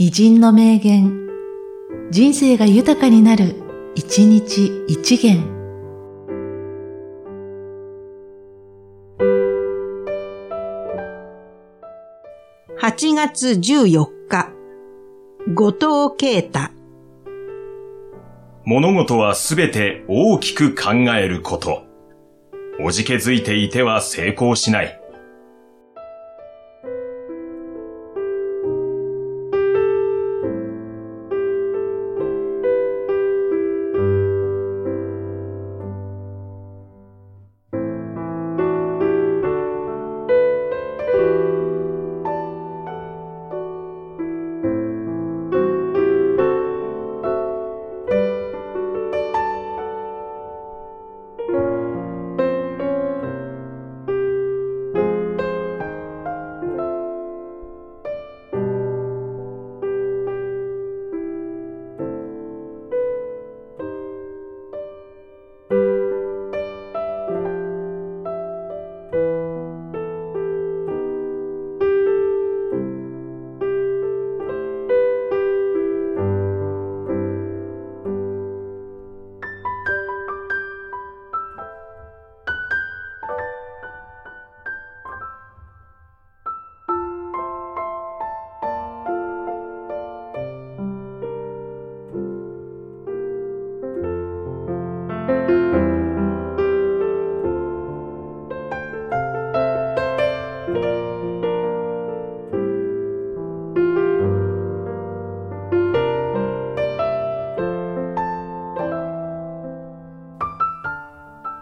偉人の名言、人生が豊かになる、一日一元。8月14日、後藤啓太。物事はすべて大きく考えること。おじけづいていては成功しない。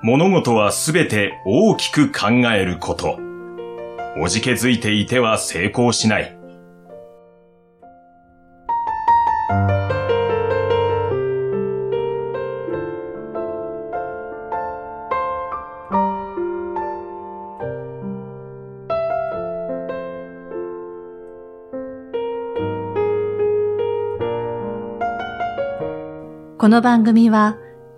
物事はすべて大きく考えること。おじけづいていては成功しない。この番組は、